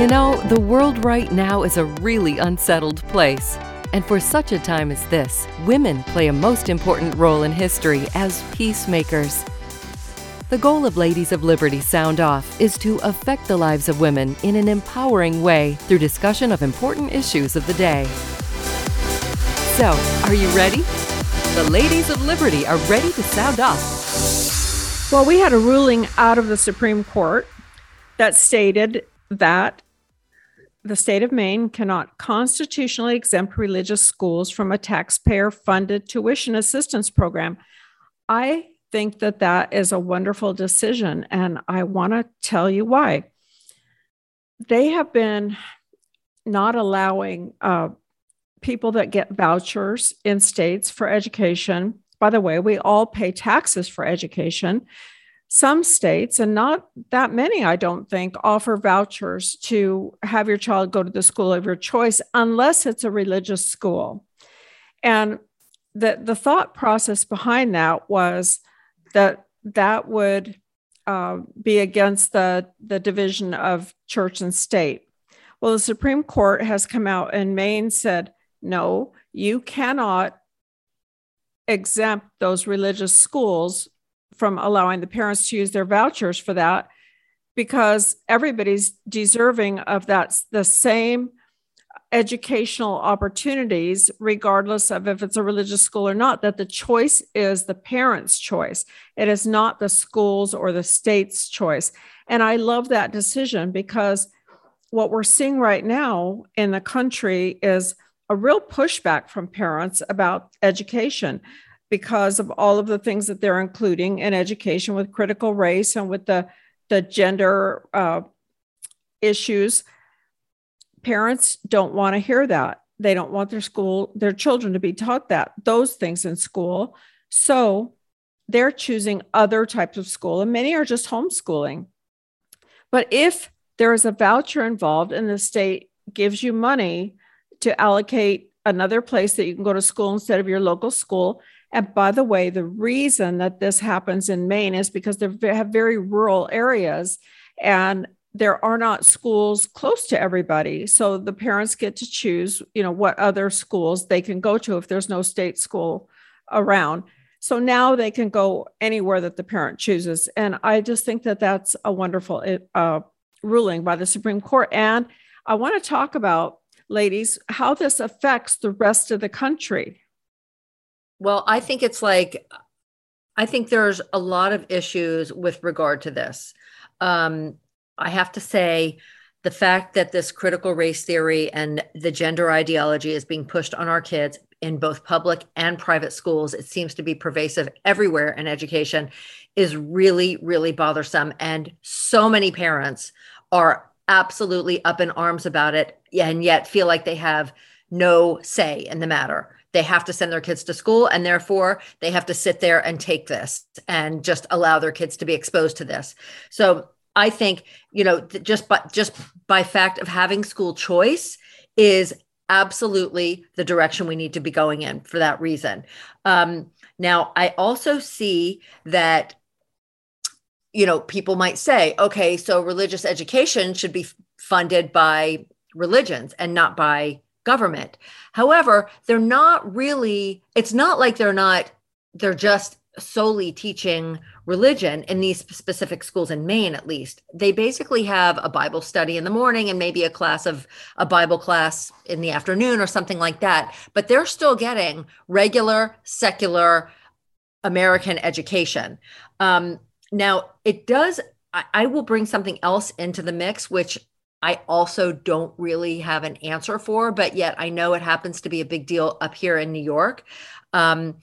You know, the world right now is a really unsettled place. And for such a time as this, women play a most important role in history as peacemakers. The goal of Ladies of Liberty Sound Off is to affect the lives of women in an empowering way through discussion of important issues of the day. So, are you ready? The Ladies of Liberty are ready to sound off. Well, we had a ruling out of the Supreme Court that stated that the state of Maine cannot constitutionally exempt religious schools from a taxpayer funded tuition assistance program. I think that that is a wonderful decision, and I want to tell you why. They have been not allowing uh, people that get vouchers in states for education. By the way, we all pay taxes for education some states, and not that many, I don't think, offer vouchers to have your child go to the school of your choice unless it's a religious school. And the, the thought process behind that was that that would uh, be against the, the division of church and state. Well, the Supreme Court has come out in Maine said, no, you cannot exempt those religious schools from allowing the parents to use their vouchers for that because everybody's deserving of that the same educational opportunities regardless of if it's a religious school or not that the choice is the parents choice. It is not the schools or the state's choice. And i love that decision because what we're seeing right now in the country is a real pushback from parents about education because of all of the things that they're including in education with critical race and with the, the gender uh, issues. Parents don't want to hear that. They don't want their school, their children to be taught that, those things in school. So they're choosing other types of school, and many are just homeschooling. But if there is a voucher involved and the state gives you money to allocate another place that you can go to school instead of your local school, and by the way, the reason that this happens in Maine is because they have very rural areas and there are not schools close to everybody. So the parents get to choose, you know, what other schools they can go to if there's no state school around. So now they can go anywhere that the parent chooses. And I just think that that's a wonderful uh, ruling by the Supreme Court. And I want to talk about, ladies, how this affects the rest of the country. Well, I think it's like, I think there's a lot of issues with regard to this. Um, I have to say, the fact that this critical race theory and the gender ideology is being pushed on our kids in both public and private schools, it seems to be pervasive everywhere in education, is really, really bothersome. And so many parents are absolutely up in arms about it and yet feel like they have no say in the matter they have to send their kids to school and therefore they have to sit there and take this and just allow their kids to be exposed to this. So i think you know just by just by fact of having school choice is absolutely the direction we need to be going in for that reason. Um, now i also see that you know people might say okay so religious education should be funded by religions and not by government. However, they're not really, it's not like they're not, they're just solely teaching religion in these specific schools in Maine, at least. They basically have a Bible study in the morning and maybe a class of a Bible class in the afternoon or something like that. But they're still getting regular, secular American education. Um, now, it does, I, I will bring something else into the mix, which I also don't really have an answer for, but yet I know it happens to be a big deal up here in New York. Um,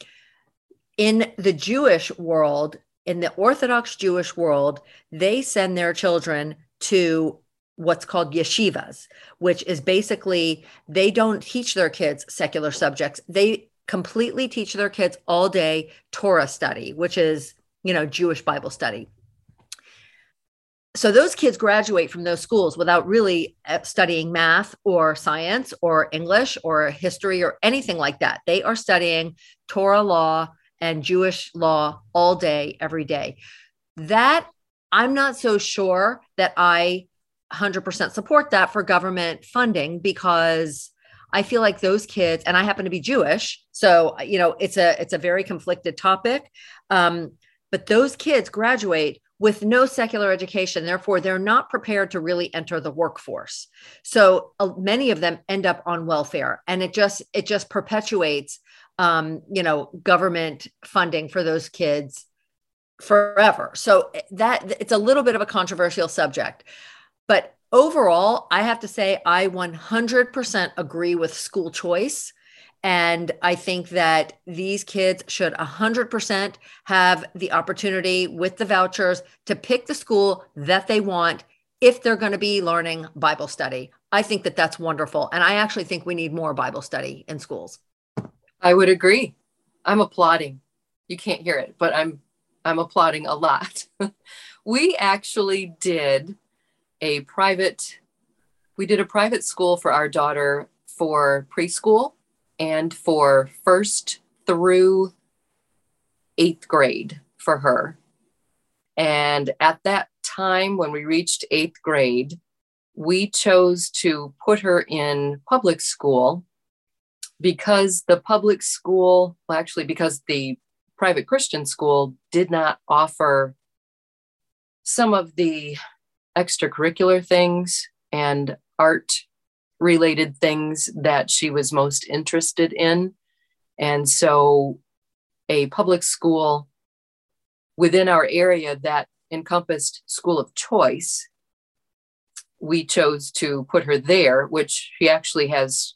in the Jewish world, in the Orthodox Jewish world, they send their children to what's called yeshivas, which is basically they don't teach their kids secular subjects. They completely teach their kids all day Torah study, which is, you know, Jewish Bible study so those kids graduate from those schools without really uh, studying math or science or english or history or anything like that they are studying torah law and jewish law all day every day that i'm not so sure that i 100% support that for government funding because I feel like those kids, and I happen to be Jewish, so you know it's a it's a very conflicted topic. Um, but those kids graduate with no secular education, therefore they're not prepared to really enter the workforce. So uh, many of them end up on welfare, and it just it just perpetuates, um, you know, government funding for those kids forever. So eh, that it's a little bit of a controversial subject, but overall, I have to say, I 100% agree with school choice. And I think that these kids should 100% have the opportunity with the vouchers to pick the school that they want if they're going to be learning Bible study. I think that that's wonderful. And I actually think we need more Bible study in schools. I would agree. I'm applauding. You can't hear it, but I'm I'm applauding a lot. we actually did a private we did a private school for our daughter for preschool and for first through eighth grade for her. And at that time, when we reached eighth grade, we chose to put her in public school because the public school, well, actually, because the private Christian school did not offer some of the extracurricular things and art related things that she was most interested in. And so, a public school within our area that encompassed school of choice, we chose to put her there, which she actually has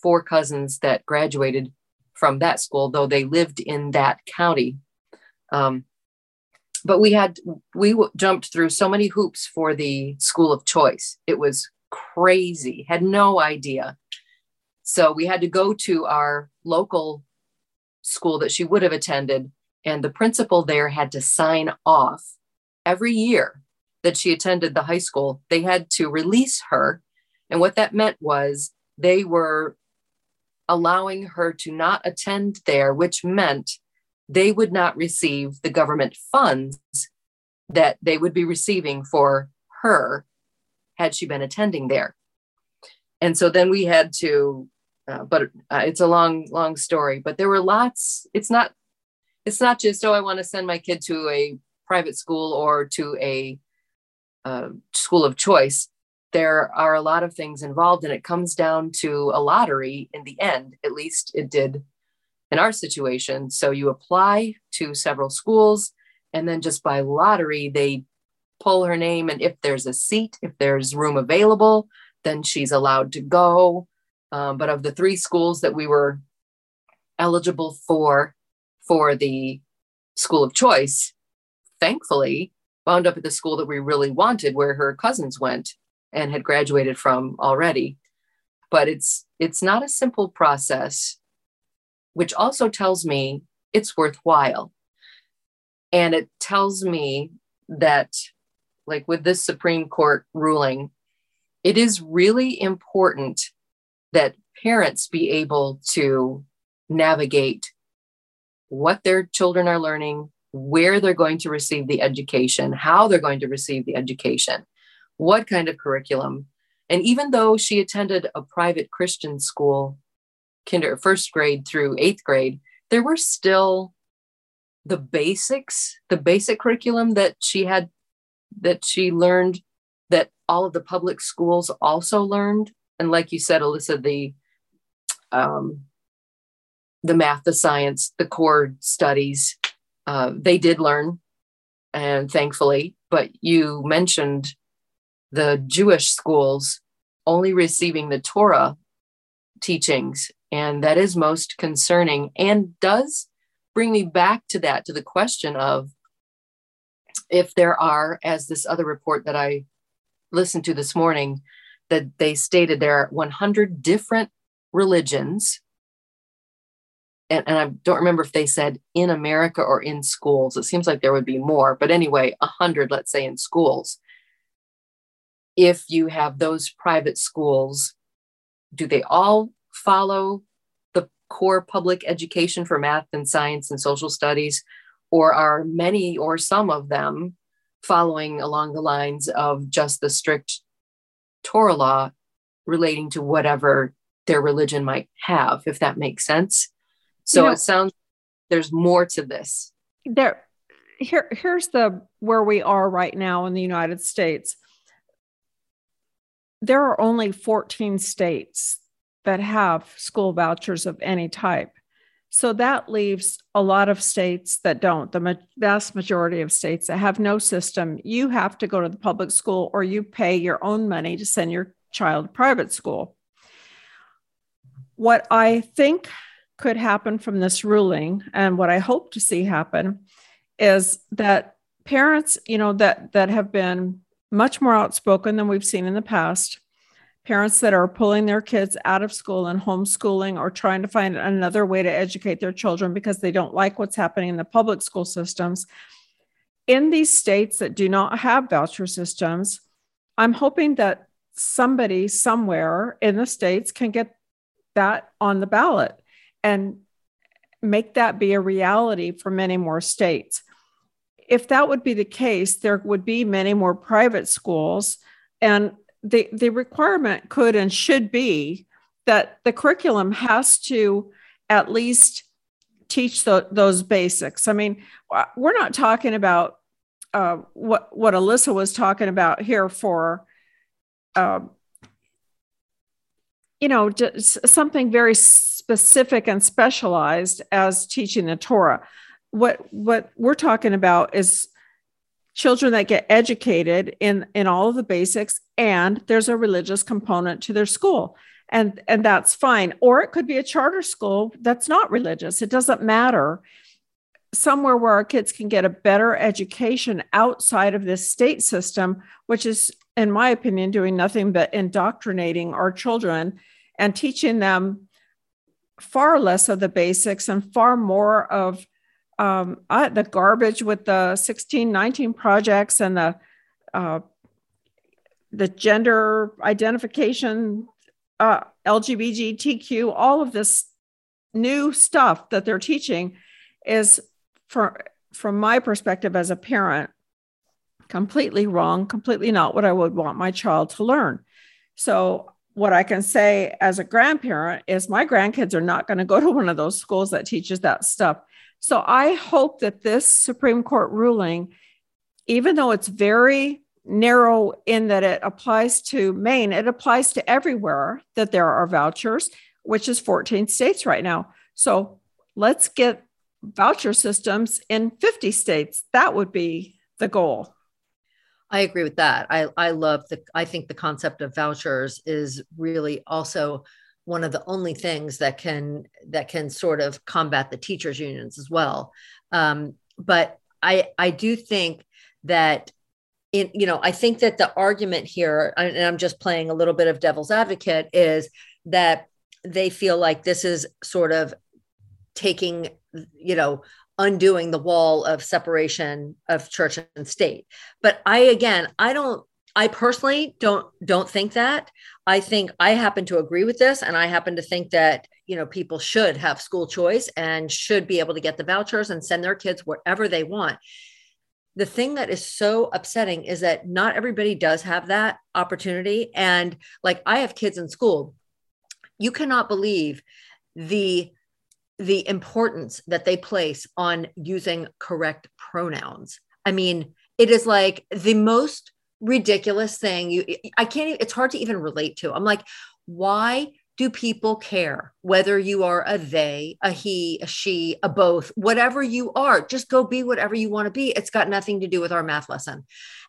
four cousins that graduated from that school, though they lived in that county. Um, but we had we w- jumped through so many hoops for the school of choice it was crazy had no idea. So we had to go to our local school that she would have attended and the principal there had to sign off. Every year that she attended the high school they had to release her and what that meant was they were allowing her to not attend there which meant they would not receive the government funds that they would be receiving for her had she been attending there. And so then we had to, uh, but uh, it's a long, long story. But there were lots. It's not, it's not just oh, I want to send my kid to a private school or to a uh, school of choice. There are a lot of things involved, and it comes down to a lottery in the end. At least it did in our situation. So you apply to several schools, and then just by lottery, they pull her name. And if there's a seat, if there's room available, then she's allowed to go. Um, but of the three schools that we were eligible for, for the school of choice, thankfully, wound up at the school that we really wanted, where her cousins went and had graduated from already. But it's it's not a simple process which also tells me it's worthwhile. And it tells me that, like with this Supreme Court ruling, it is really important that parents be able to navigate what their children are learning, where they're going to receive the education, how they're going to receive the education, what kind of curriculum. And even though she attended a private Christian school, kinder first grade through eighth grade, there were still the basics, the basic curriculum that she had that she learned that all of the public schools also learned. And like you said, Alyssa, the um, the math, the science, the core studies, uh, they did learn, and thankfully. But you mentioned the Jewish schools only receiving the Torah teachings and that is most concerning and does bring me back to that, to the question of if there are, as this other report that I listened to this morning, that they stated there are 100 different religions. And, and I don't remember if they said in America or in schools. It seems like there would be more, but anyway, 100, let's say, in schools. If you have those private schools, do they all follow the core public education for math and science and social studies, or are many or some of them following along the lines of just the strict Torah law relating to whatever their religion might have, if that makes sense. So you know, it sounds there's more to this. There here here's the where we are right now in the United States. There are only 14 states that have school vouchers of any type. So that leaves a lot of states that don't, the vast majority of states that have no system. You have to go to the public school or you pay your own money to send your child to private school. What I think could happen from this ruling and what I hope to see happen is that parents, you know, that that have been much more outspoken than we've seen in the past parents that are pulling their kids out of school and homeschooling or trying to find another way to educate their children because they don't like what's happening in the public school systems. In these states that do not have voucher systems, I'm hoping that somebody somewhere in the states can get that on the ballot and make that be a reality for many more states. If that would be the case, there would be many more private schools. And the the requirement could and should be that the curriculum has to at least teach the, those basics. I mean, we're not talking about uh, what what Alyssa was talking about here for, uh, you know, just something very specific and specialized as teaching the Torah. What what we're talking about is children that get educated in in all of the basics and there's a religious component to their school. And and that's fine. Or it could be a charter school that's not religious. It doesn't matter. Somewhere where our kids can get a better education outside of this state system which is in my opinion doing nothing but indoctrinating our children and teaching them far less of the basics and far more of um, I, the garbage with the 16, 19 projects and the uh, the gender identification, uh, LGBTQ, all of this new stuff that they're teaching is, for, from my perspective as a parent, completely wrong, completely not what I would want my child to learn. So, what I can say as a grandparent is my grandkids are not going to go to one of those schools that teaches that stuff. So I hope that this Supreme Court ruling, even though it's very narrow in that it applies to Maine, it applies to everywhere that there are vouchers, which is 14 states right now. So let's get voucher systems in 50 states. That would be the goal. I agree with that. I, I love the, I think the concept of vouchers is really also one of the only things that can that can sort of combat the teachers unions as well. Um, but i i do think that in you know i think that the argument here and i'm just playing a little bit of devil's advocate is that they feel like this is sort of taking you know undoing the wall of separation of church and state. But i again i don't I personally don't don't think that. I think I happen to agree with this and I happen to think that, you know, people should have school choice and should be able to get the vouchers and send their kids wherever they want. The thing that is so upsetting is that not everybody does have that opportunity and like I have kids in school. You cannot believe the the importance that they place on using correct pronouns. I mean, it is like the most ridiculous thing. You i can't even it's hard to even relate to. I'm like why do people care whether you are a they a he a she a both whatever you are? Just go be whatever you want to be. It's got nothing to do with our math lesson.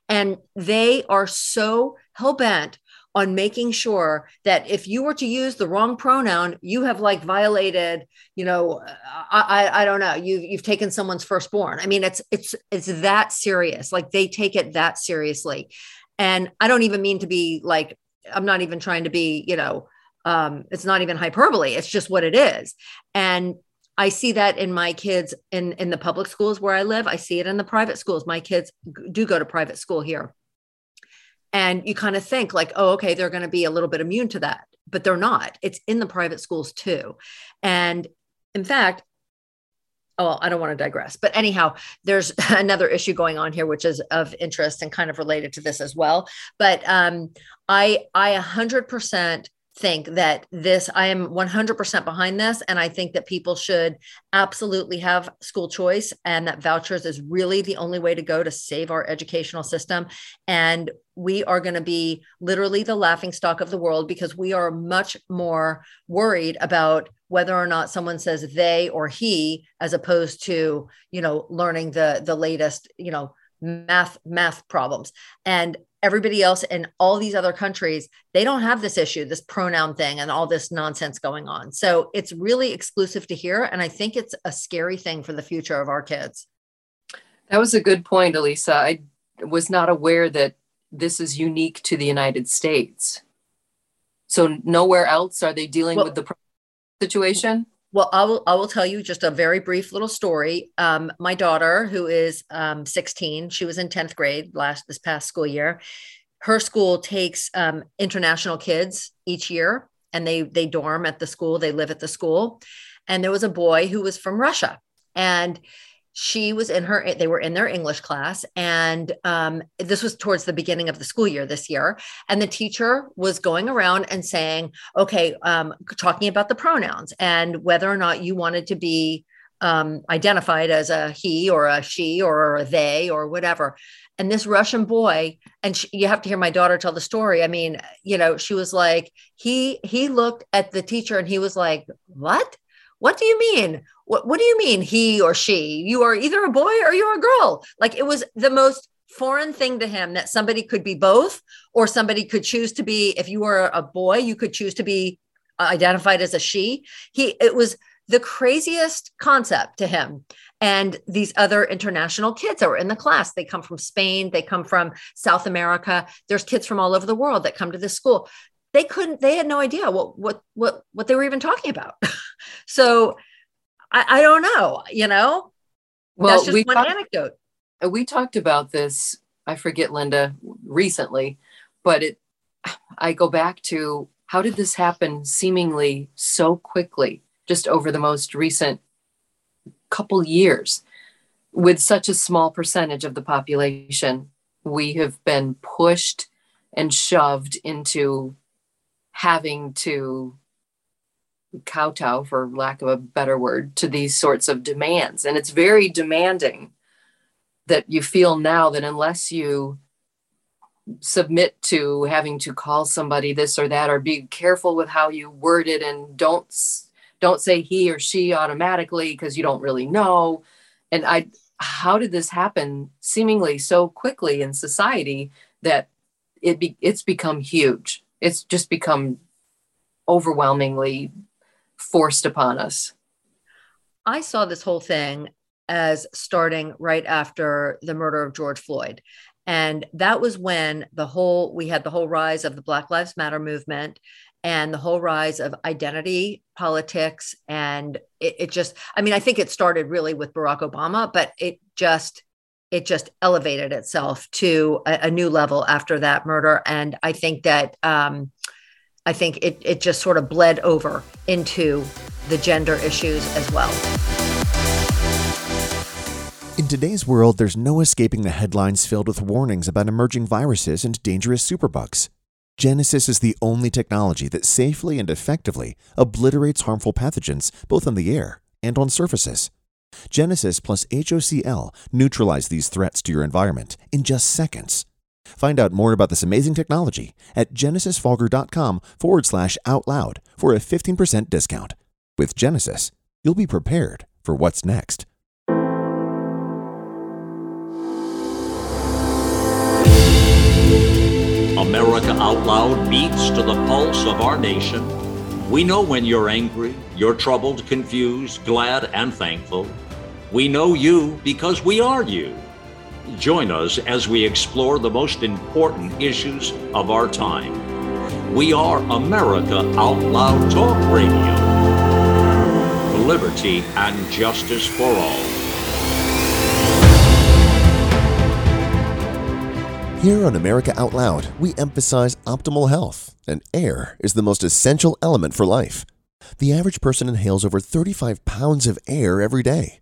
And they are so hell-bent on making sure that if you were to use the wrong pronoun, you have like violated, you know, I, I, I don't know, you've, you've taken someone's firstborn. I mean, it's, it's, it's that serious. Like they take it that seriously. And I don't even mean to be like, I'm not even trying to be, you know, um, it's not even hyperbole. It's just what it is. And I see that in my kids in, in the public schools where I live. I see it in the private schools. My kids do go to private school here and you kind of think like oh okay they're going to be a little bit immune to that but they're not it's in the private schools too and in fact oh, I don't want to digress. But anyhow, there's another issue going on here, which is of interest and kind of related to this as well. But um, I, I 100% think that this i am 100% behind this and i think that people should absolutely have school choice and that vouchers is really the only way to go to save our educational system. And we are going to be literally the laughing stock of the world because we are much more worried about whether or not someone says they or he as opposed to you know learning the the latest you know math math problems. And everybody else in all these other countries they don't have this issue this pronoun thing and all this nonsense going on. So it's really exclusive to here and i think it's a scary thing for the future of our kids. That was a good point elisa. I was not aware that this is unique to the united states. So nowhere else are they dealing well, with the situation well, I will. I will tell you just a very brief little story. Um, my daughter, who is um, 16, she was in 10th grade last this past school year. Her school takes um, international kids each year, and they they dorm at the school. They live at the school, and there was a boy who was from Russia, and she was in her they were in their english class and um, this was towards the beginning of the school year this year and the teacher was going around and saying okay um, talking about the pronouns and whether or not you wanted to be um, identified as a he or a she or a they or whatever. And this russian boy and she, you have to hear my daughter tell the story i mean you know she was like he he looked at the teacher and he was like what what do you mean? What, what do you mean he or she? You are either a boy or you're a girl. Like it was the most foreign thing to him that somebody could be both or somebody could choose to be if you were a boy you could choose to be uh, identified as a she. He it was the craziest concept to him. And these other international kids that were in the class they come from spain they come from south america. There's kids from all over the world that come to this school they couldn't they had no idea what what what what they were even talking about so I, I don't know, you know? Well, That's just one anecdote. Uh, we talked about this, I forget, Linda, recently, but it, I go back to how did this happen seemingly so quickly, just over the most recent couple years? With such a small percentage of the population, we have been pushed and shoved into having to kowtow, for lack of a better word, to these sorts of demands. And it's very demanding that you feel now that unless you submit to having to call somebody this or that or be careful with how you word it and don't don't say he or she automatically because you don't really know and i how did this happen seemingly so quickly in society that it be, it's become huge it's just become overwhelmingly forced upon us? I saw this whole thing as starting right after the murder of George Floyd. And that was when the whole, we had the whole rise of the Black Lives Matter movement and the whole rise of identity politics. And it, it just, I mean, I think it started really with Barack Obama, but it just, it just elevated itself to a, a new level after that murder. And I think that, um, I think it, it just sort of bled over into the gender issues as well. In today's world, there's no escaping the headlines filled with warnings about emerging viruses and dangerous superbugs. Genesis is the only technology that safely and effectively obliterates harmful pathogens both on the air and on surfaces. Genesis plus HOCl neutralize these threats to your environment in just seconds. Find out more about this amazing technology at genesisfogger.com forward slash out loud for a 15% discount. With Genesis, you'll be prepared for what's next. America Out Loud beats to the pulse of our nation. We know when you're angry, you're troubled, confused, glad, and thankful. We know you because we are you. Join us as we explore the most important issues of our time. We are America Out Loud Talk Radio. Liberty and justice for all. Here on America Out Loud, we emphasize optimal health, and air is the most essential element for life. The average person inhales over 35 pounds of air every day.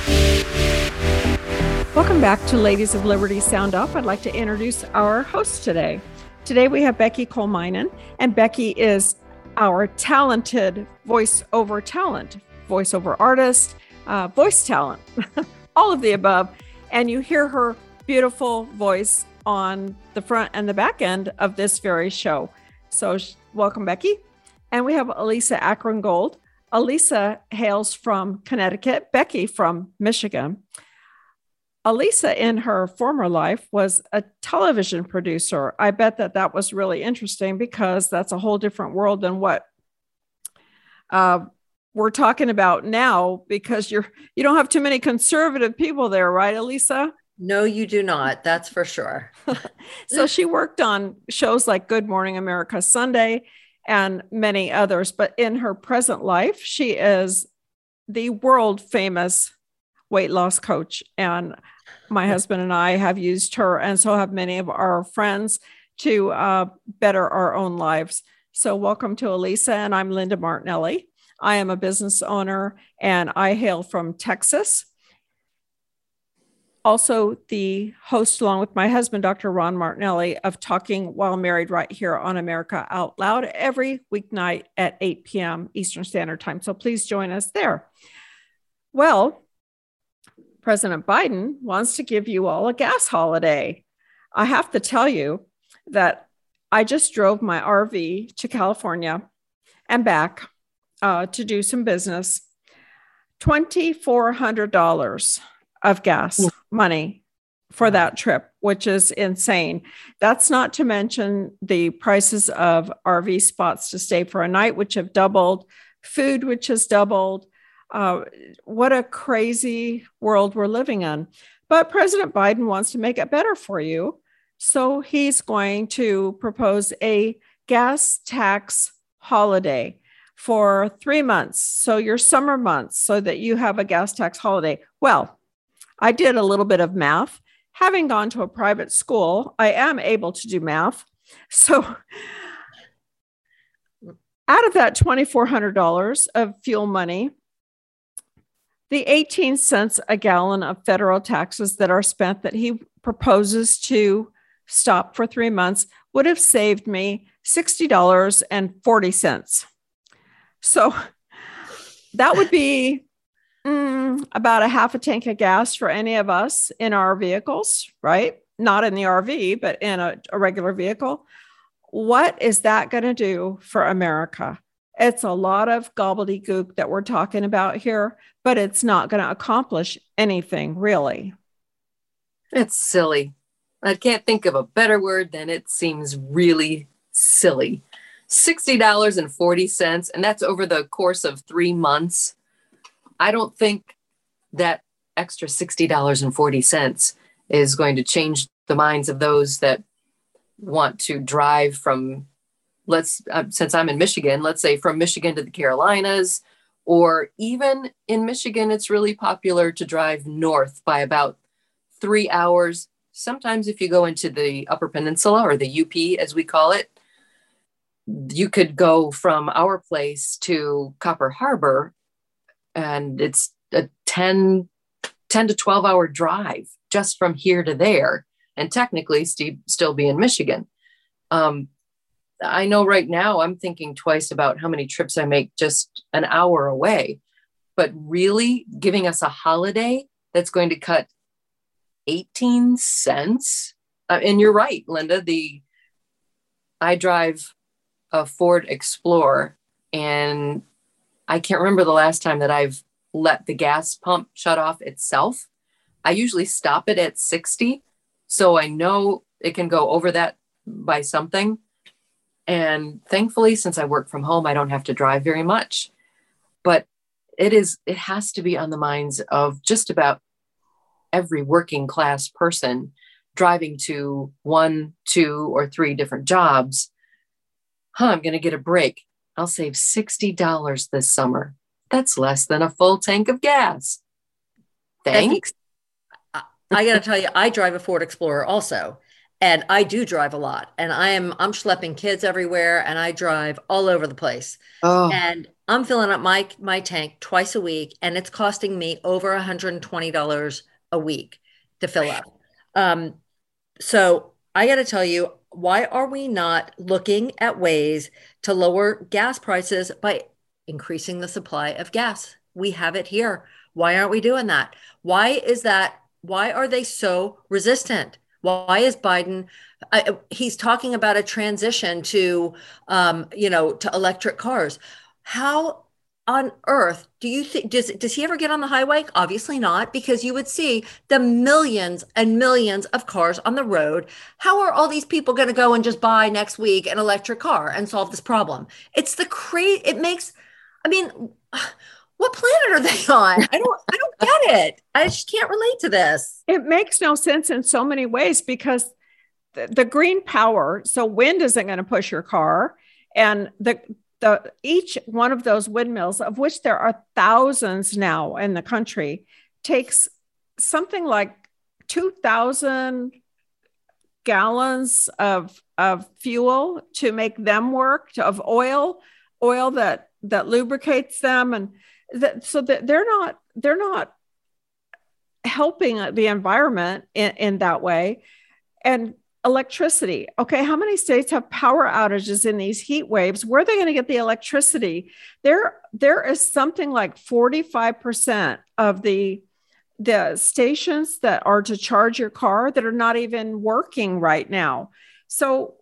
Welcome back to Ladies of Liberty Sound Off. I'd like to introduce our host today. Today we have Becky Kolmainen, and Becky is our talented voiceover talent, voiceover artist, uh, voice talent, all of the above. And you hear her beautiful voice on the front and the back end of this very show. So, welcome, Becky. And we have Elisa Akron Gold. Elisa hails from Connecticut, Becky from Michigan. Elisa, in her former life, was a television producer. I bet that that was really interesting because that's a whole different world than what uh, we're talking about now. Because you're you don't have too many conservative people there, right, Elisa? No, you do not. That's for sure. so she worked on shows like Good Morning America Sunday and many others. But in her present life, she is the world famous weight loss coach. And my husband and I have used her, and so have many of our friends to uh, better our own lives. So, welcome to Elisa, and I'm Linda Martinelli. I am a business owner and I hail from Texas. Also, the host, along with my husband, Dr. Ron Martinelli, of Talking While Married right here on America Out Loud every weeknight at 8 p.m. Eastern Standard Time. So, please join us there. Well, President Biden wants to give you all a gas holiday. I have to tell you that I just drove my RV to California and back uh, to do some business. $2,400 of gas money for that trip, which is insane. That's not to mention the prices of RV spots to stay for a night, which have doubled, food, which has doubled, uh, what a crazy world we're living in. But President Biden wants to make it better for you. So he's going to propose a gas tax holiday for three months. So your summer months, so that you have a gas tax holiday. Well, I did a little bit of math. Having gone to a private school, I am able to do math. So out of that $2,400 of fuel money, the 18 cents a gallon of federal taxes that are spent that he proposes to stop for three months would have saved me $60.40. So that would be mm, about a half a tank of gas for any of us in our vehicles, right? Not in the RV, but in a, a regular vehicle. What is that going to do for America? It's a lot of gobbledygook that we're talking about here, but it's not going to accomplish anything really. It's silly. I can't think of a better word than it seems really silly. $60.40, and that's over the course of three months. I don't think that extra $60.40 is going to change the minds of those that want to drive from let's uh, since i'm in michigan let's say from michigan to the carolinas or even in michigan it's really popular to drive north by about three hours. Sometimes if you go into the upper peninsula or the up as we call it you could go from our place to copper harbor and it's a 10 10 to 12 hour drive just from here to there. And technically st- still be in michigan. Um, I know right now I'm thinking twice about how many trips I make just an hour away. But really giving us a holiday that's going to cut 18 cents. Uh, and you're right, Linda. The I drive a Ford Explorer and I can't remember the last time that I've let the gas pump shut off itself. I usually stop it at 60. So I know it can go over that by something. And thankfully, since I work from home, I don't have to drive very much. But it is, it has to be on the minds of just about every working class person driving to one, two, or three different jobs, huh, I'm going to get a break. I'll save $60 this summer. That's less than a full tank of gas. Thanks. I got to tell you, I drive a Ford Explorer also and I do drive a lot and I am I'm schlepping kids everywhere and I drive all over the place. Oh. And I'm filling up my my tank twice a week and it's costing me over $120 a week to fill up. Um, so I got to tell you, why are we not looking at ways to lower gas prices by increasing the supply of gas? We have it here. Why aren't we doing that? Why is that? Why are they so resistant? Why is Biden? I, he's talking about a transition to, um, you know, to electric cars. How on earth do you think does does he ever get on the highway obviously not because you would see the millions and millions of cars on the road how are all these people going to go and just buy next week an electric car and solve this problem it's the crazy it makes i mean what planet are they on? I don't i don't get it. I just can't relate to this. It makes no sense in so many ways because the, the green power so wind isn't going to push your car. And the the each one of those windmills, of which there are thousands now in the country, takes something like 2,000 gallons of, of fuel to make them work, to, of oil, oil that that lubricates them, and that, so that they're not they're not helping the environment in, in that way. And electricity. Okay, how many states have power outages in these heat waves? Where are they going to get the electricity? There, there is something like 45% of the the stations that are to charge your car that are not even working right now. So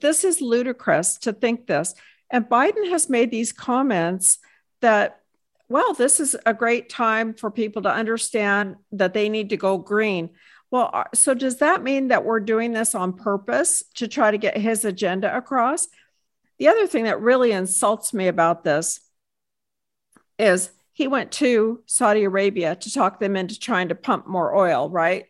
this is ludicrous to think this. And Biden has made these comments that, well, this is a great time for people to understand that they need to go green. Well, uh, so does that mean that we're doing this on purpose to try to get his agenda across? The other thing that really insults me about this is he went to Saudi Arabia to talk them into trying to pump more oil, right?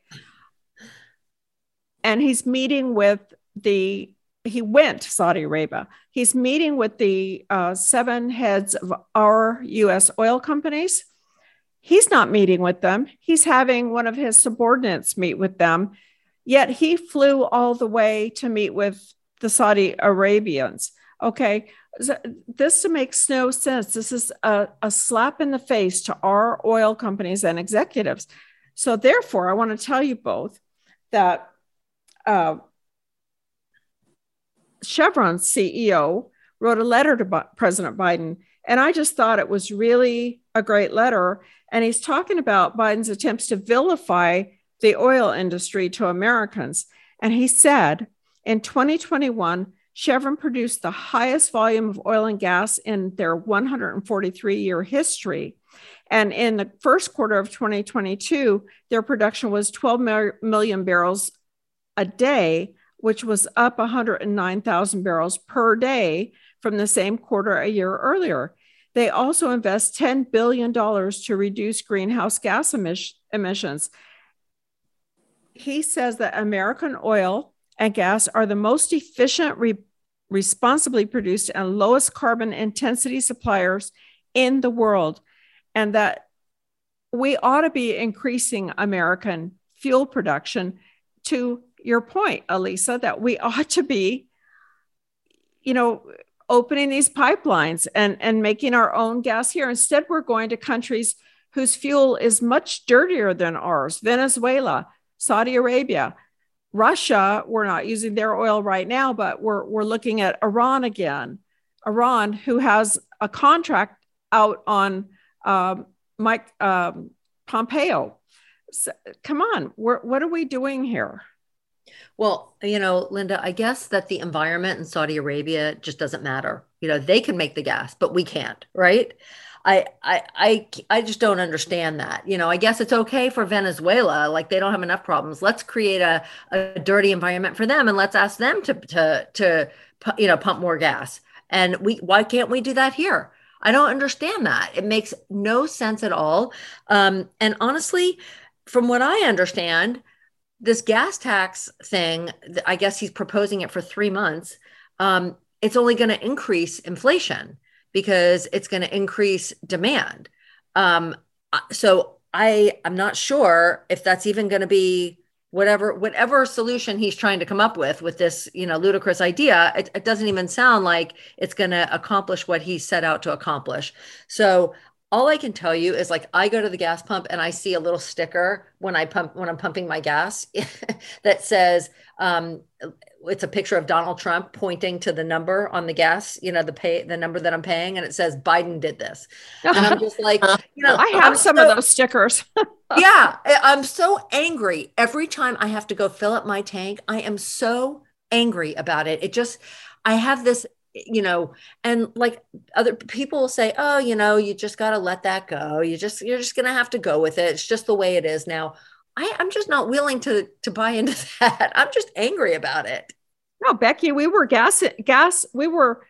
And he's meeting with the, he went to Saudi Arabia. He's meeting with the uh, seven heads of our US oil companies He's not meeting with them. He's having one of his subordinates meet with them. Yet he flew all the way to meet with the Saudi Arabians. Okay. This makes no sense. This is a, a slap in the face to our oil companies and executives. So, therefore, I want to tell you both that uh, Chevron's CEO wrote a letter to President Biden. And I just thought it was really a great letter. And he's talking about Biden's attempts to vilify the oil industry to Americans. And he said in 2021, Chevron produced the highest volume of oil and gas in their 143 year history. And in the first quarter of 2022, their production was 12 million barrels a day, which was up 109,000 barrels per day from the same quarter a year earlier. They also invest $10 billion to reduce greenhouse gas emis- emissions. He says that American oil and gas are the most efficient, re- responsibly produced, and lowest carbon intensity suppliers in the world, and that we ought to be increasing American fuel production to your point, Elisa, that we ought to be, you know, opening these pipelines and, and making our own gas here. Instead, we're going to countries whose fuel is much dirtier than ours Venezuela, Saudi Arabia, Russia. We're not using their oil right now, but we're, we're looking at Iran again. Iran, who has a contract out on um, Mike um, Pompeo. So, come on, what are we doing here? Well, you know, Linda, I guess that the environment in Saudi Arabia just doesn't matter. You know, they can make the gas, but we can't, right? I, I, I, I just don't understand that. You know, I guess it's okay for Venezuela, like they don't have enough problems. Let's create a, a dirty environment for them, and let's ask them to, to, to, you know, pump more gas. And we, why can't we do that here? I don't understand that. It makes no sense at all. Um, and honestly, from what I understand, this gas tax thing, I guess he's proposing it for three months. Um, it's only going to increase inflation because it's going to increase demand. Um, so I I'm not sure if that's even going to be whatever whatever solution he's trying to come up with with this you know ludicrous idea it, it doesn't even sound like it's going to accomplish what he set out to accomplish so all I can tell you is like I go to the gas pump and I see a little sticker when I pump when I'm pumping my gas that says um, it's a picture of Donald Trump pointing to the number on the gas, you know, the pay the number that I'm paying, and it says Biden did this. And I'm just like, you know, I have I'm some so- of those stickers. yeah, I'm so angry every time I have to go fill up my tank. I am so angry about it. It just, I have this, you know, and like other people will say, oh, you know, you just got to let that go. You just, you're just going to have to go with it. It's just the way it is now. I, I'm just not willing to to buy into that. I'm just angry about it. No, Becky, we were gas gas, we were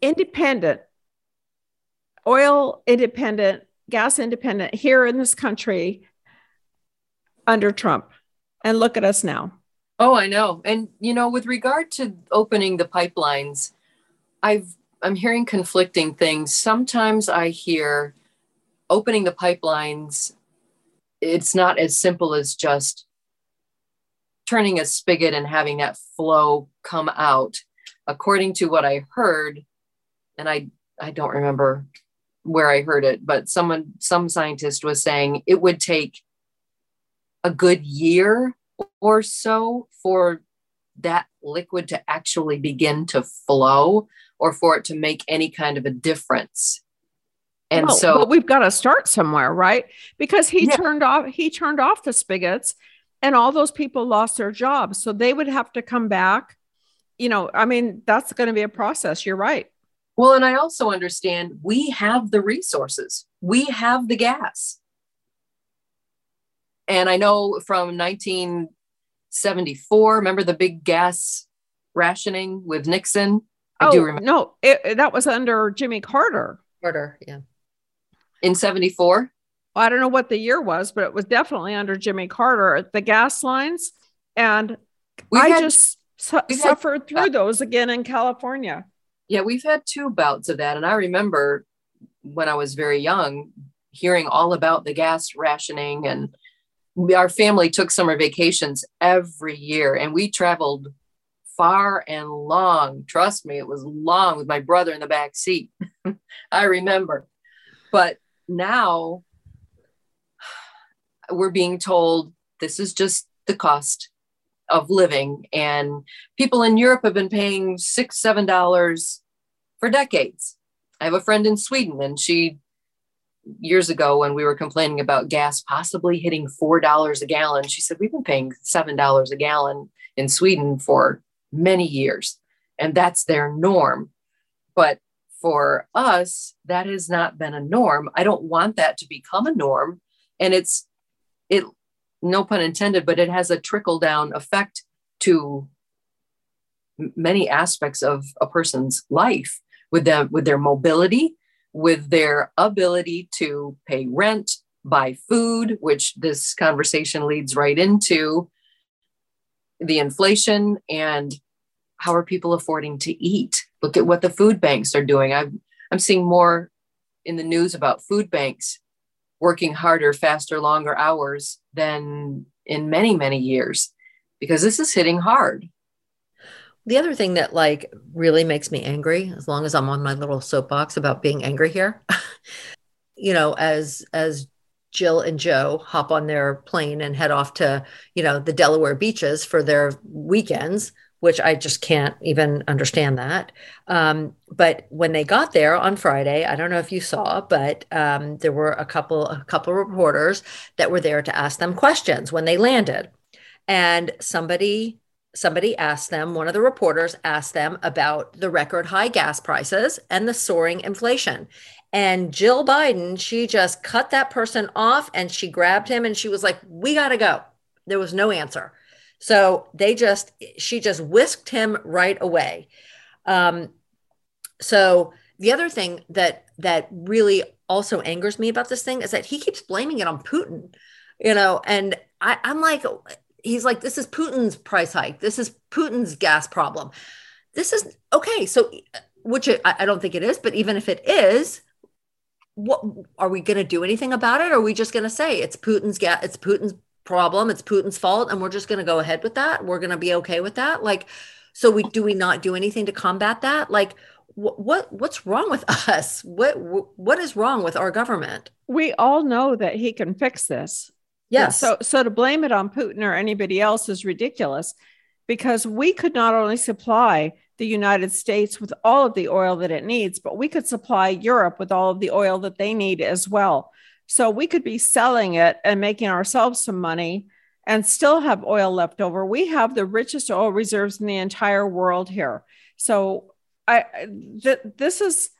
independent, oil independent, gas independent here in this country under Trump. And look at us now. Oh, I know. And you know, with regard to opening the pipelines, I've I'm hearing conflicting things. Sometimes I hear opening the pipelines it's not as simple as just turning a spigot and having that flow come out. According to what I heard, and I I don't remember where I heard it, but someone some scientist was saying it would take a good year or so for that liquid to actually begin to flow or for it to make any kind of a difference. And No, so but we've got to start somewhere, right? Because he Yeah. turned off he turned off the spigots and all those people lost their jobs. So they would have to come back. You know, I mean, that's going to be a process. You're right. Well, and I also understand we have the resources, we have the gas. And I know from 1974, remember the big gas rationing with Nixon? I do oh, remember no, it, it- that was under Jimmy Carter. Murder, yeah. in 74. Well, I don't know what the year was, but it was definitely under Jimmy Carter. At the gas lines, and We've I had- just su- we've had- suffered through those again in California. Yeah, we've had two bouts of that. And I remember when I was very young hearing all about the gas rationing and we- our family took summer vacations every year and we traveled far and long. Trust me, it was long with my brother in the back seat. I remember. But now we're being told this is just the cost of living and people in Europe have been paying six, seven dollars for decades. I have a friend in Sweden, and she years ago when we were complaining about gas possibly hitting four dollars a gallon, she said we've been paying seven dollars a gallon in Sweden for many years, and that's their norm. But for us, that has not been a norm. I don't want that to become a norm, and it's it no pun intended, but it has a trickle down effect to many aspects of a person's life with them with their mobility with their ability to pay rent buy food which this conversation leads right into the inflation and how are people affording to eat? Look at what the food banks are doing. I'm i'm seeing more in the news about food banks working harder faster longer hours than in many many years because this is hitting hard The other thing that like really makes me angry, as long as I'm on my little soapbox about being angry here, you know, as as Jill and Joe hop on their plane and head off to, you know, the Delaware beaches for their weekends, which I just can't even understand that. Um, but when they got there on Friday, I don't know if you saw, but um, there were a couple a couple of reporters that were there to ask them questions when they landed, and somebody somebody asked them, one of the reporters asked them about the record high gas prices and the soaring inflation. And Jill Biden, she just cut that person off and she grabbed him and she was like, We got to go. There was no answer. So they just, she just whisked him right away. Um, so the other thing that that really also angers me about this thing is that he keeps blaming it on Putin, you know, and I, I'm like, he's like, this is Putin's price hike. This is Putin's gas problem. This is okay. So, which I, don't think it is, but even if it is, what are we going to do anything about it? Or are we just going to say it's Putin's gas? It's Putin's problem. It's Putin's fault, and we're just going to go ahead with that. We're going to be okay with that. Like, so we do we not do anything to combat that? Like, what what's wrong with us? What what is wrong with our government? We all know that he can fix this. Yes. So so to blame it on Putin or anybody else is ridiculous because we could not only supply the United States with all of the oil that it needs, but we could supply Europe with all of the oil that they need as well. So we could be selling it and making ourselves some money and still have oil left over. We have the richest oil reserves in the entire world here. So I th- this is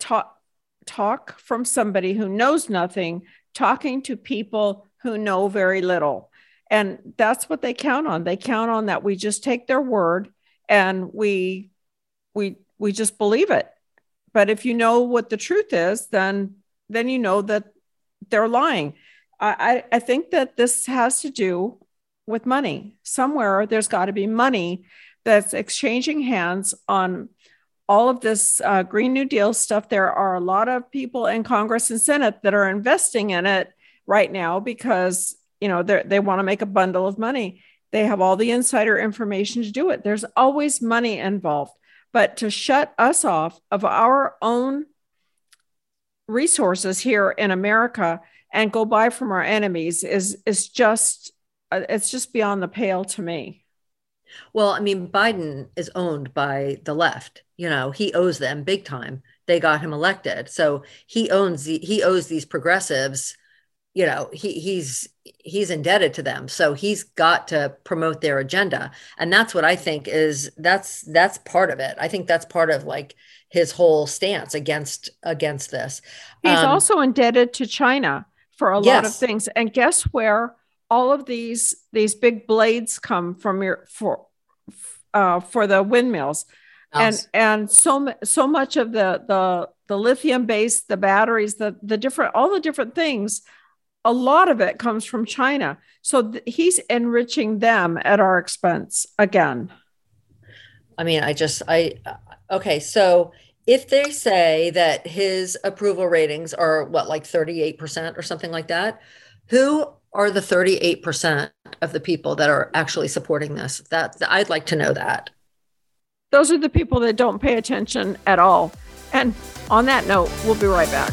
talk talk from somebody who knows nothing, talking to people who know very little. And that's what they count on. They count on that we just take their word and we we we just believe it. But if you know what the truth is, then then you know that they're lying. I, I think that this has to do with money. Somewhere there's got to be money that's exchanging hands on all of this uh, Green New Deal stuff. There are a lot of people in Congress and Senate that are investing in it right now because you know they they want to make a bundle of money. They have all the insider information to do it. There's always money involved, but to shut us off of our own resources here in America and go buy from our enemies is is just uh, it's just beyond the pale to me. Well, I mean, Biden is owned by the left. You know, he owes them big time. They got him elected, so he owns the, he owes these progressives. You know, he he's he's indebted to them, so he's got to promote their agenda, and that's what I think is that's that's part of it. I think that's part of like his whole stance against against this. He's um, also indebted to China for a yes. lot of things. And guess where all of these these big blades come from your for uh, for the windmills. And and so so much of the the the lithium base, the batteries, the the different all the different things, a lot of it comes from China. So th- he's enriching them at our expense again. I mean, I just I uh, okay, so if they say that his approval ratings are what like 38% or something like that who are the 38% of the people that are actually supporting this that i'd like to know that those are the people that don't pay attention at all and on that note we'll be right back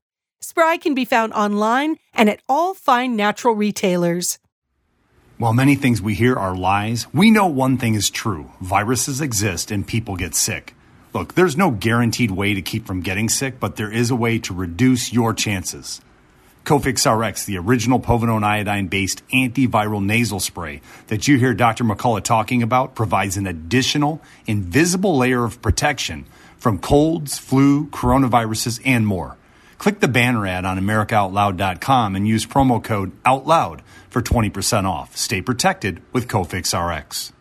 Spry can be found online and at all fine natural retailers. While many things we hear are lies, we know one thing is true viruses exist and people get sick. Look, there's no guaranteed way to keep from getting sick, but there is a way to reduce your chances. Cofix RX, the original povidone iodine based antiviral nasal spray that you hear Dr. McCullough talking about, provides an additional invisible layer of protection from colds, flu, coronaviruses, and more. Click the banner ad on AmericaOutloud.com and use promo code OUTLOUD for 20% off. Stay protected with Cofix RX.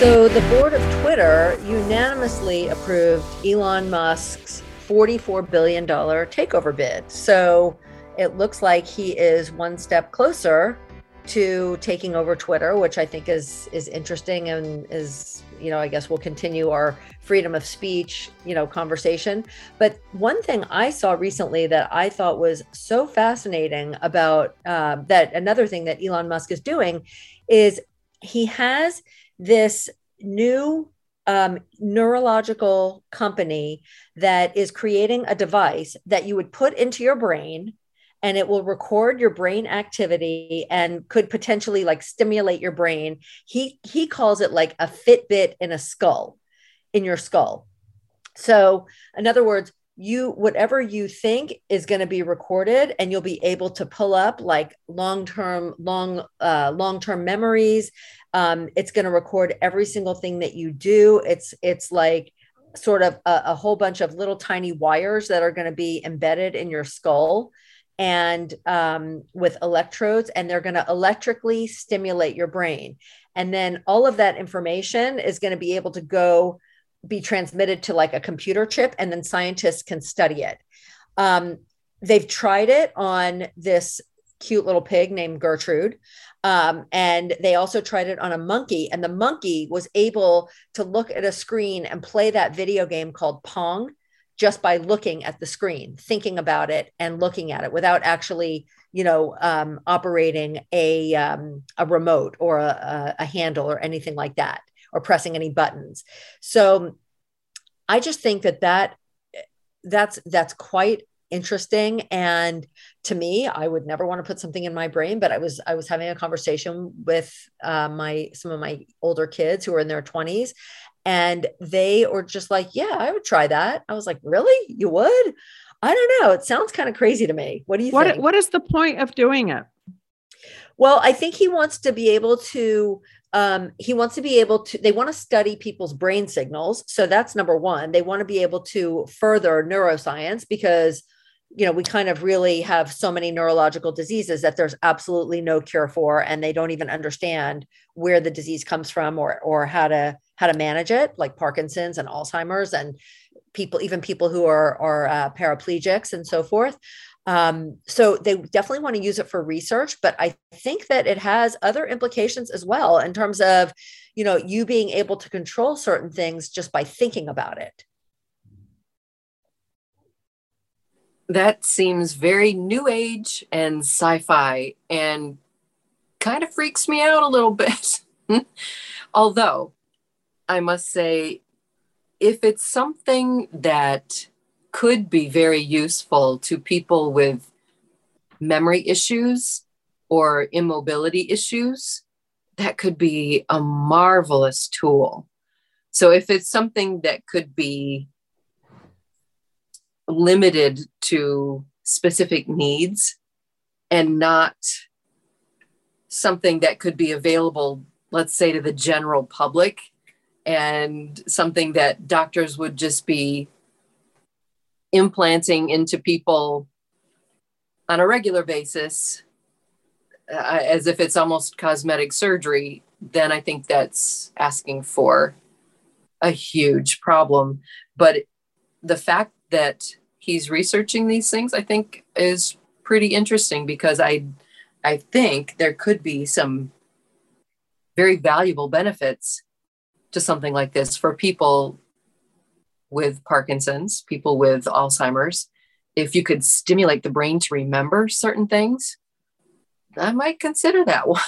So, the board of Twitter unanimously approved Elon Musk's $44 billion takeover bid. So, it looks like he is one step closer to taking over Twitter, which I think is is interesting and is you know I guess we'll continue our freedom of speech you know conversation. But one thing I saw recently that I thought was so fascinating about uh, that another thing that Elon Musk is doing is he has this new um, neurological company that is creating a device that you would put into your brain and it will record your brain activity and could potentially like stimulate your brain. He he calls it like a Fitbit in a skull, in your skull. So, in other words, you whatever you think is going to be recorded and you'll be able to pull up like long-term long uh, long-term memories um, it's going to record every single thing that you do it's it's like sort of a, a whole bunch of little tiny wires that are going to be embedded in your skull and um, with electrodes and they're going to electrically stimulate your brain. And then all of that information is going to be able to go be transmitted to like a computer chip and then scientists can study it. Um, they've tried it on this cute little pig named gertrude um, and they also tried it on a monkey and the monkey was able to look at a screen and play that video game called pong just by looking at the screen thinking about it and looking at it without actually you know um, operating a um, a remote or a, a handle or anything like that or pressing any buttons. So I just think that that that's that's quite interesting and to me i would never want to put something in my brain but i was i was having a conversation with uh, my some of my older kids who are in their 20s and they were just like yeah i would try that. I was like really? You would? I don't know it sounds kind of crazy to me. What do you what, think? what is the point of doing it? Well i think he wants to be able to um, he wants to be able to they want to study people's brain signals so that's number one. They want to be able to further neuroscience because you know we kind of really have so many neurological diseases that there's absolutely no cure for and they don't even understand where the disease comes from or or how to how to manage it like parkinson's and alzheimer's and people even people who are are uh, paraplegics and so forth um, so they definitely want to use it for research, but I think that it has other implications as well in terms of, you know, you being able to control certain things just by thinking about it. That seems very new age and sci-fi and kind of freaks me out a little bit. Although I must say, if it's something that could be very useful to people with memory issues or immobility issues, that could be a marvelous tool. So, if it's something that could be limited to specific needs and not something that could be available, let's say, to the general public, and something that doctors would just be implanting into people on a regular basis uh, as if it's almost cosmetic surgery, then I think that's asking for a huge problem. But the fact that he's researching these things, I think, is pretty interesting because I, I think there could be some very valuable benefits to something like this for people with Parkinson's, people with Alzheimer's, if you could stimulate the brain to remember certain things, I might consider that one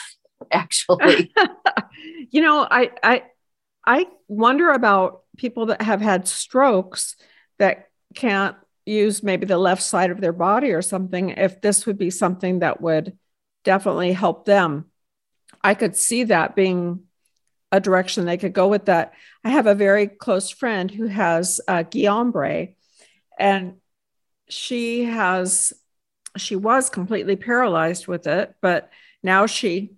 actually. you know, I I I wonder about people that have had strokes that can't use maybe the left side of their body or something if this would be something that would definitely help them. I could see that being a direction they could go with that. I have a very close friend who has uh, Guillain-Barré, and she has she was completely paralyzed with it, but now she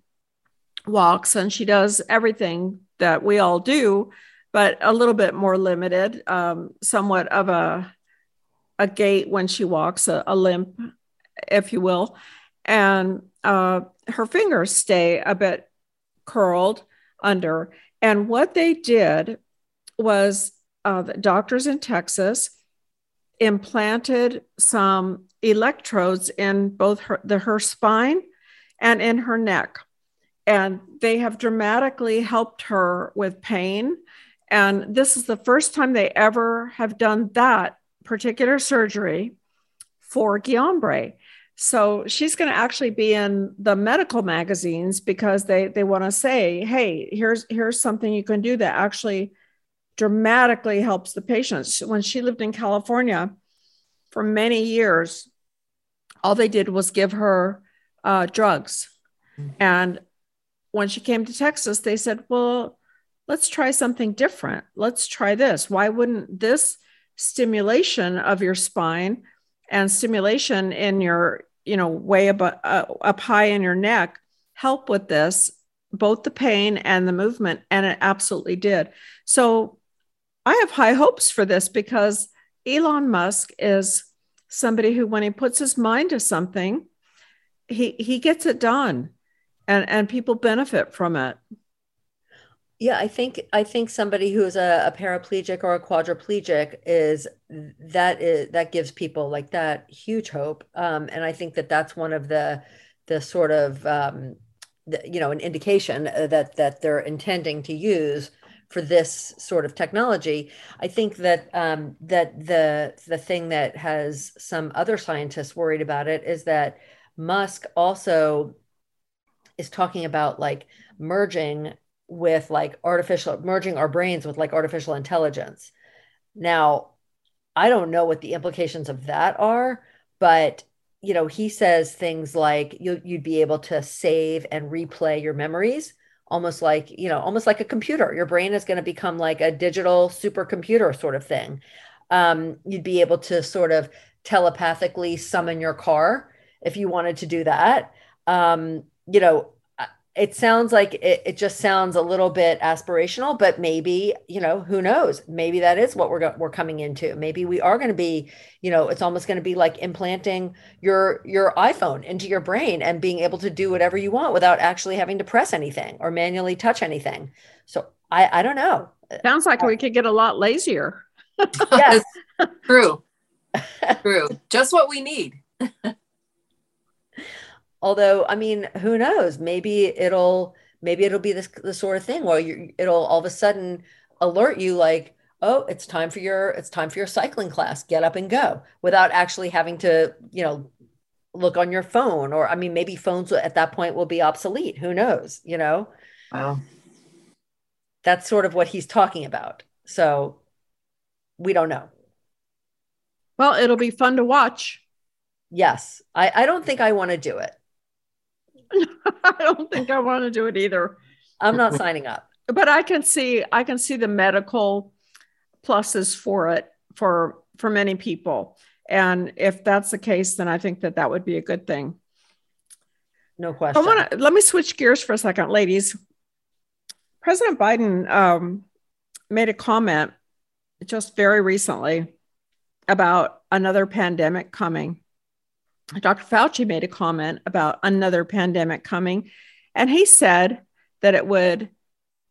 walks and she does everything that we all do, but a little bit more limited, um, somewhat of a a gait when she walks, a, a limp, if you will, and uh, her fingers stay a bit curled under. And what they did was uh, the doctors in Texas implanted some electrodes in both her, the, her spine and in her neck. And they have dramatically helped her with pain. And this is the first time they ever have done that particular surgery for Guillain-Barré. So she's going to actually be in the medical magazines because they they want to say, "Hey, here's here's something you can do that actually dramatically helps the patients." When she lived in California for many years, all they did was give her uh, drugs, mm-hmm. and when she came to Texas, they said, "Well, let's try something different. Let's try this. Why wouldn't this stimulation of your spine and stimulation in your, you know, way up, uh, up high in your neck help with this, both the pain and the movement. And it absolutely did. So I have high hopes for this because Elon Musk is somebody who, when he puts his mind to something, he, he gets it done and, and people benefit from it. Yeah, I think I think somebody who's a, a paraplegic or a quadriplegic is that is that gives people like that huge hope, um, and I think that that's one of the the sort of um, the, you know an indication that that they're intending to use for this sort of technology. I think that um, that the the thing that has some other scientists worried about it is that Musk also is talking about like merging with like artificial merging our brains with like artificial intelligence. Now, I don't know what the implications of that are, but you know, he says things like you you'd be able to save and replay your memories almost like, you know, almost like a computer. Your brain is going to become like a digital supercomputer sort of thing. Um, you'd be able to sort of telepathically summon your car if you wanted to do that. Um, you know, it sounds like it, it just sounds a little bit aspirational, but maybe, you know, who knows? Maybe that is what we're go- we're coming into. Maybe we are going to be, you know, it's almost going to be like implanting your your iPhone into your brain and being able to do whatever you want without actually having to press anything or manually touch anything. So I I don't know. Sounds like we could get a lot lazier. yes. True. True. Just what we need. Although, I mean, who knows? Maybe it'll maybe it'll be this the sort of thing where you it'll all of a sudden alert you like, oh, it's time for your it's time for your cycling class. Get up and go without actually having to, you know, look on your phone. Or I mean, maybe phones at that point will be obsolete. Who knows? You know? Wow. That's sort of what he's talking about. So we don't know. Well, it'll be fun to watch. Yes. I, I don't think I want to do it. I don't think I want to do it either. I'm not signing up. But I can see I can see the medical pluses for it for for many people. And if that's the case, then I think that that would be a good thing. No question. I want to let me switch gears for a second, ladies. President Biden um, made a comment just very recently about another pandemic coming. Dr. Fauci made a comment about another pandemic coming, and he said that it would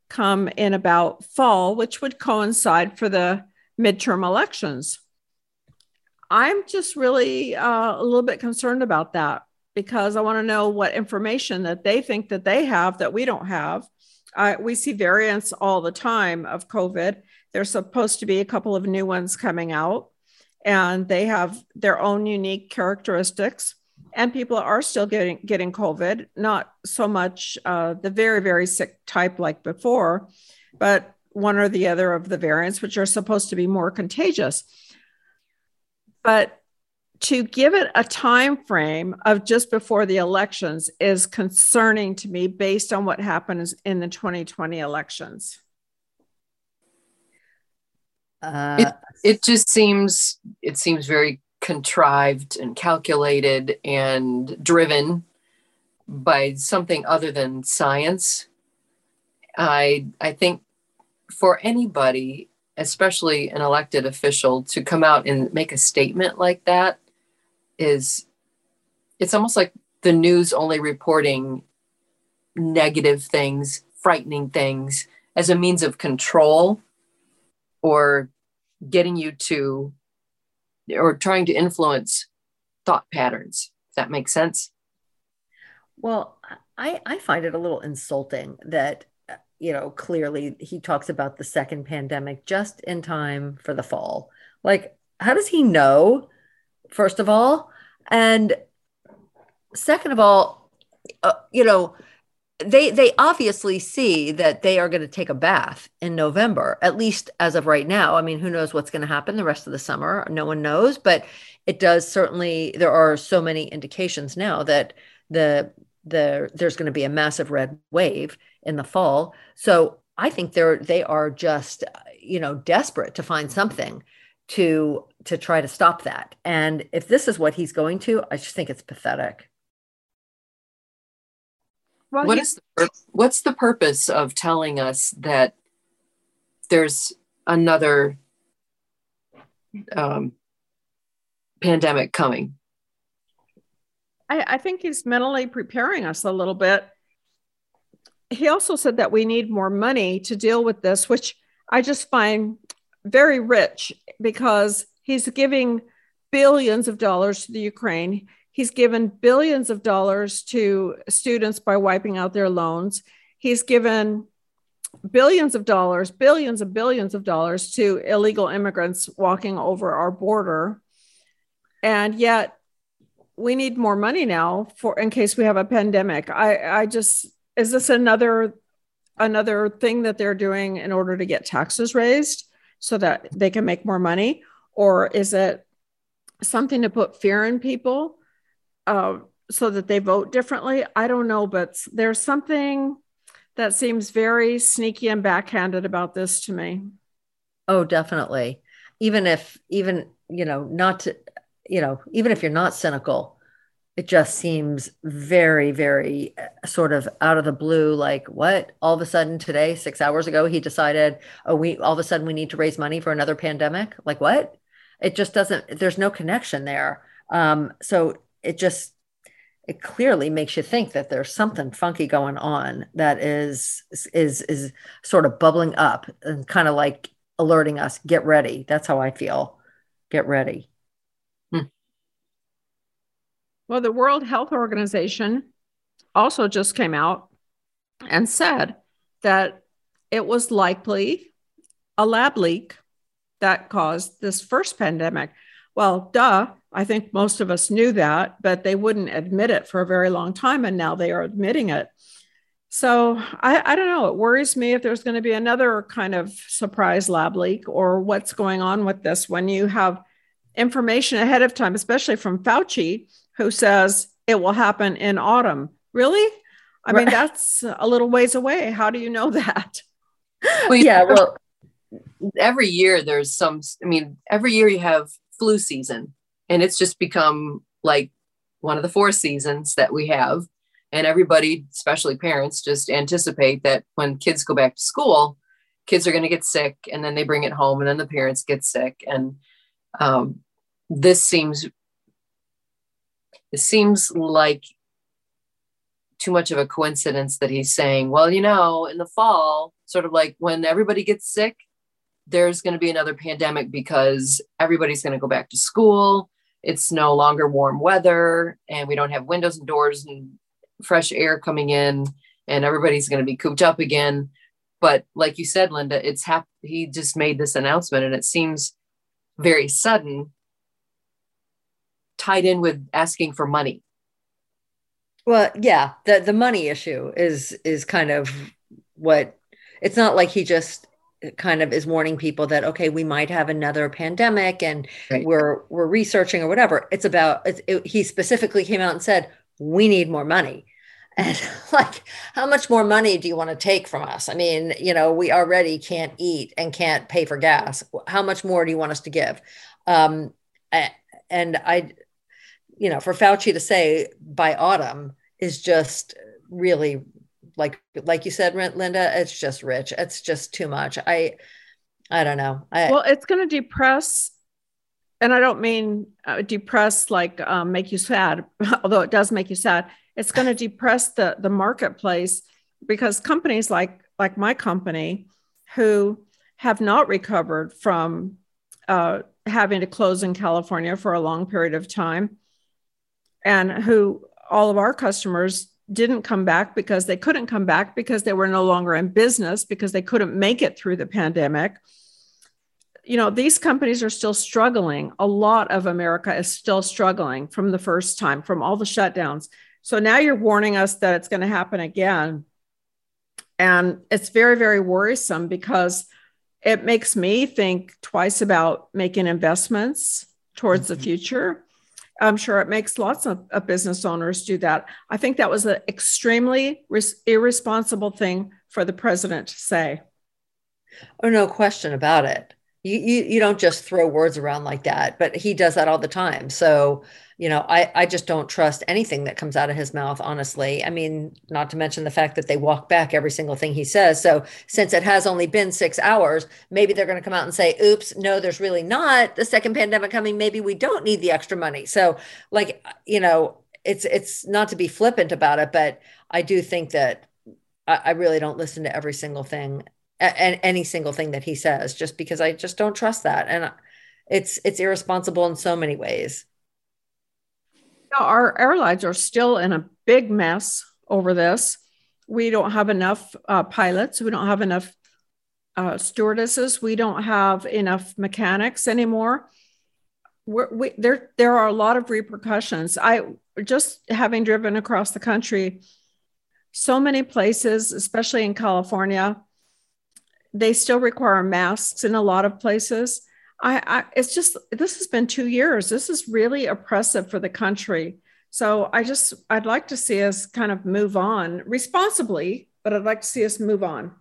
come in about fall, which would coincide for the midterm elections. I'm just really uh, a little bit concerned about that because I want to know what information that they think that they have that we don't have. Uh, we see variants all the time of COVID. There's supposed to be a couple of new ones coming out and they have their own unique characteristics. And people are still getting getting COVID, not so much uh, the very very sick type like before, but one or the other of the variants, which are supposed to be more contagious. But to give it a time frame of just before the elections is concerning to me based on what happens in the 2020 elections. Uh, it, it just seems it seems very contrived and calculated and driven by something other than science. I I think for anybody, especially an elected official, to come out and make a statement like that is it's almost like the news only reporting negative things, frightening things as a means of control or getting you to or trying to influence thought patterns. If that makes sense? Well, I, I find it a little insulting that, you know, clearly he talks about the second pandemic just in time for the fall. Like, how does he know, first of all? And second of all, uh, you know, they they obviously see that they are going to take a bath in November, at least as of right now. I mean, who knows what's going to happen the rest of the summer? No one knows, but it does certainly. There are so many indications now that the the there's going to be a massive red wave in the fall. So I think they're they are just you know desperate to find something to to try to stop that. And if this is what he's going to, I just think it's pathetic. Well, what is the, what's the purpose of telling us that there's another um, pandemic coming? I, I think he's mentally preparing us a little bit. He also said that we need more money to deal with this, which I just find very rich because he's giving billions of dollars to the Ukraine. He's given billions of dollars to students by wiping out their loans. He's given billions of dollars, billions and billions of dollars to illegal immigrants walking over our border. And yet we need more money now for in case we have a pandemic. I, I just is this another another thing that they're doing in order to get taxes raised so that they can make more money? Or is it something to put fear in people uh, so that they vote differently? I don't know, but there's something that seems very sneaky and backhanded about this to me. Oh, definitely. Even if, even, you know, not to, you know, even if you're not cynical, it just seems very, very uh, sort of out of the blue. Like, what? All of a sudden today, six hours ago, he decided, oh, we all of a sudden we need to raise money for another pandemic. Like, what? It just doesn't, there's no connection there. Um, so it just, it clearly makes you think that there's something funky going on that is is is sort of bubbling up and kind of like alerting us get ready. That's how i feel. Get ready. Hmm. well the world health organization also just came out and said that it was likely a lab leak that caused this first pandemic. Well duh I think most of us knew that, but they wouldn't admit it for a very long time. And now they are admitting it. So I, I don't know. It worries me if there's going to be another kind of surprise lab leak or what's going on with this when you have information ahead of time, especially from Fauci, who says it will happen in autumn. Really? I mean, that's a little ways away. How do you know that? Well, yeah, well, every year there's some, I mean, every year you have flu season and it's just become like one of the four seasons that we have. And everybody especially parents just anticipate that when kids go back to school kids are going to get sick and then they bring it home and then the parents get sick. And um, this seems it seems like too much of a coincidence that he's saying well you know in the fall sort of like when everybody gets sick there's going to be another pandemic because everybody's going to go back to school it's no longer warm weather and we don't have windows and doors and fresh air coming in and everybody's going to be cooped up again. But like you said linda it's hap- he just made this announcement and it seems very sudden tied in with asking for money. Well yeah the the money issue is is kind of what it's not like he just kind of is warning people that okay we might have another pandemic and right. we're we're researching or whatever. It's about it, it, he specifically came out and said we need more money. And like how much more money do you want to take from us? I mean you know we already can't eat and can't pay for gas. How much more do you want us to give? Um and i you know for fauci to say by autumn is just really like like you said linda it's just rich. It's just too much. I i don't know. I, well it's going to depress and i don't mean uh, depress like um, make you sad although it does make you sad. It's going to depress the the marketplace because companies like like my company who have not recovered from uh, having to close in california for a long period of time and who all of our customers didn't come back because they couldn't come back because they were no longer in business because they couldn't make it through the pandemic. You know, these companies are still struggling. A lot of America is still struggling from the first time, from all the shutdowns. So now you're warning us that it's going to happen again. And it's very, very worrisome because it makes me think twice about making investments towards mm-hmm. the future I'm sure it makes lots of, of business owners do that. I think that was an extremely res- irresponsible thing for the president to say. Oh, no question about it. You, you you don't just throw words around like that, but he does that all the time. So, you know, I I just don't trust anything that comes out of his mouth, honestly. I mean, not to mention the fact that they walk back every single thing he says. So, since it has only been 6 hours, maybe they're going to come out and say, "Oops, no, there's really not the second pandemic coming. Maybe we don't need the extra money." So, like, you know, it's it's not to be flippant about it, but I do think that I, I really don't listen to every single thing and any single thing that he says just because I just don't trust that and it's it's irresponsible in so many ways. Our airlines are still in a big mess over this. We don't have enough uh, pilots. We don't have enough uh, stewardesses. We don't have enough mechanics anymore. We're, we, there, there are a lot of repercussions. I just having driven across the country, so many places, especially in California, they still require masks in a lot of places. I, I, it's just this has been two years. This is really oppressive for the country. So I just I'd like to see us kind of move on responsibly, but I'd like to see us move on.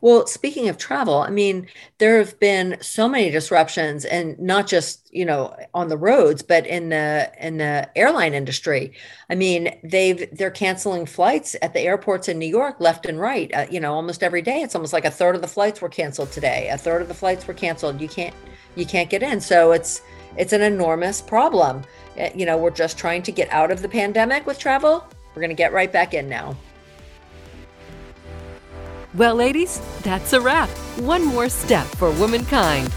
Well, speaking of travel, I mean, there have been so many disruptions and not just, you know, on the roads, but in the in the airline industry. I mean, they've they're canceling flights at the airports in New York left and right. Uh, you know, almost every day it's almost like a third of the flights were canceled today. A third of the flights were canceled. You can't you can't get in. So it's it's an enormous problem. Uh, you know, we're just trying to get out of the pandemic with travel. We're going to get right back in now. Well, ladies, that's a wrap. One more step for womankind.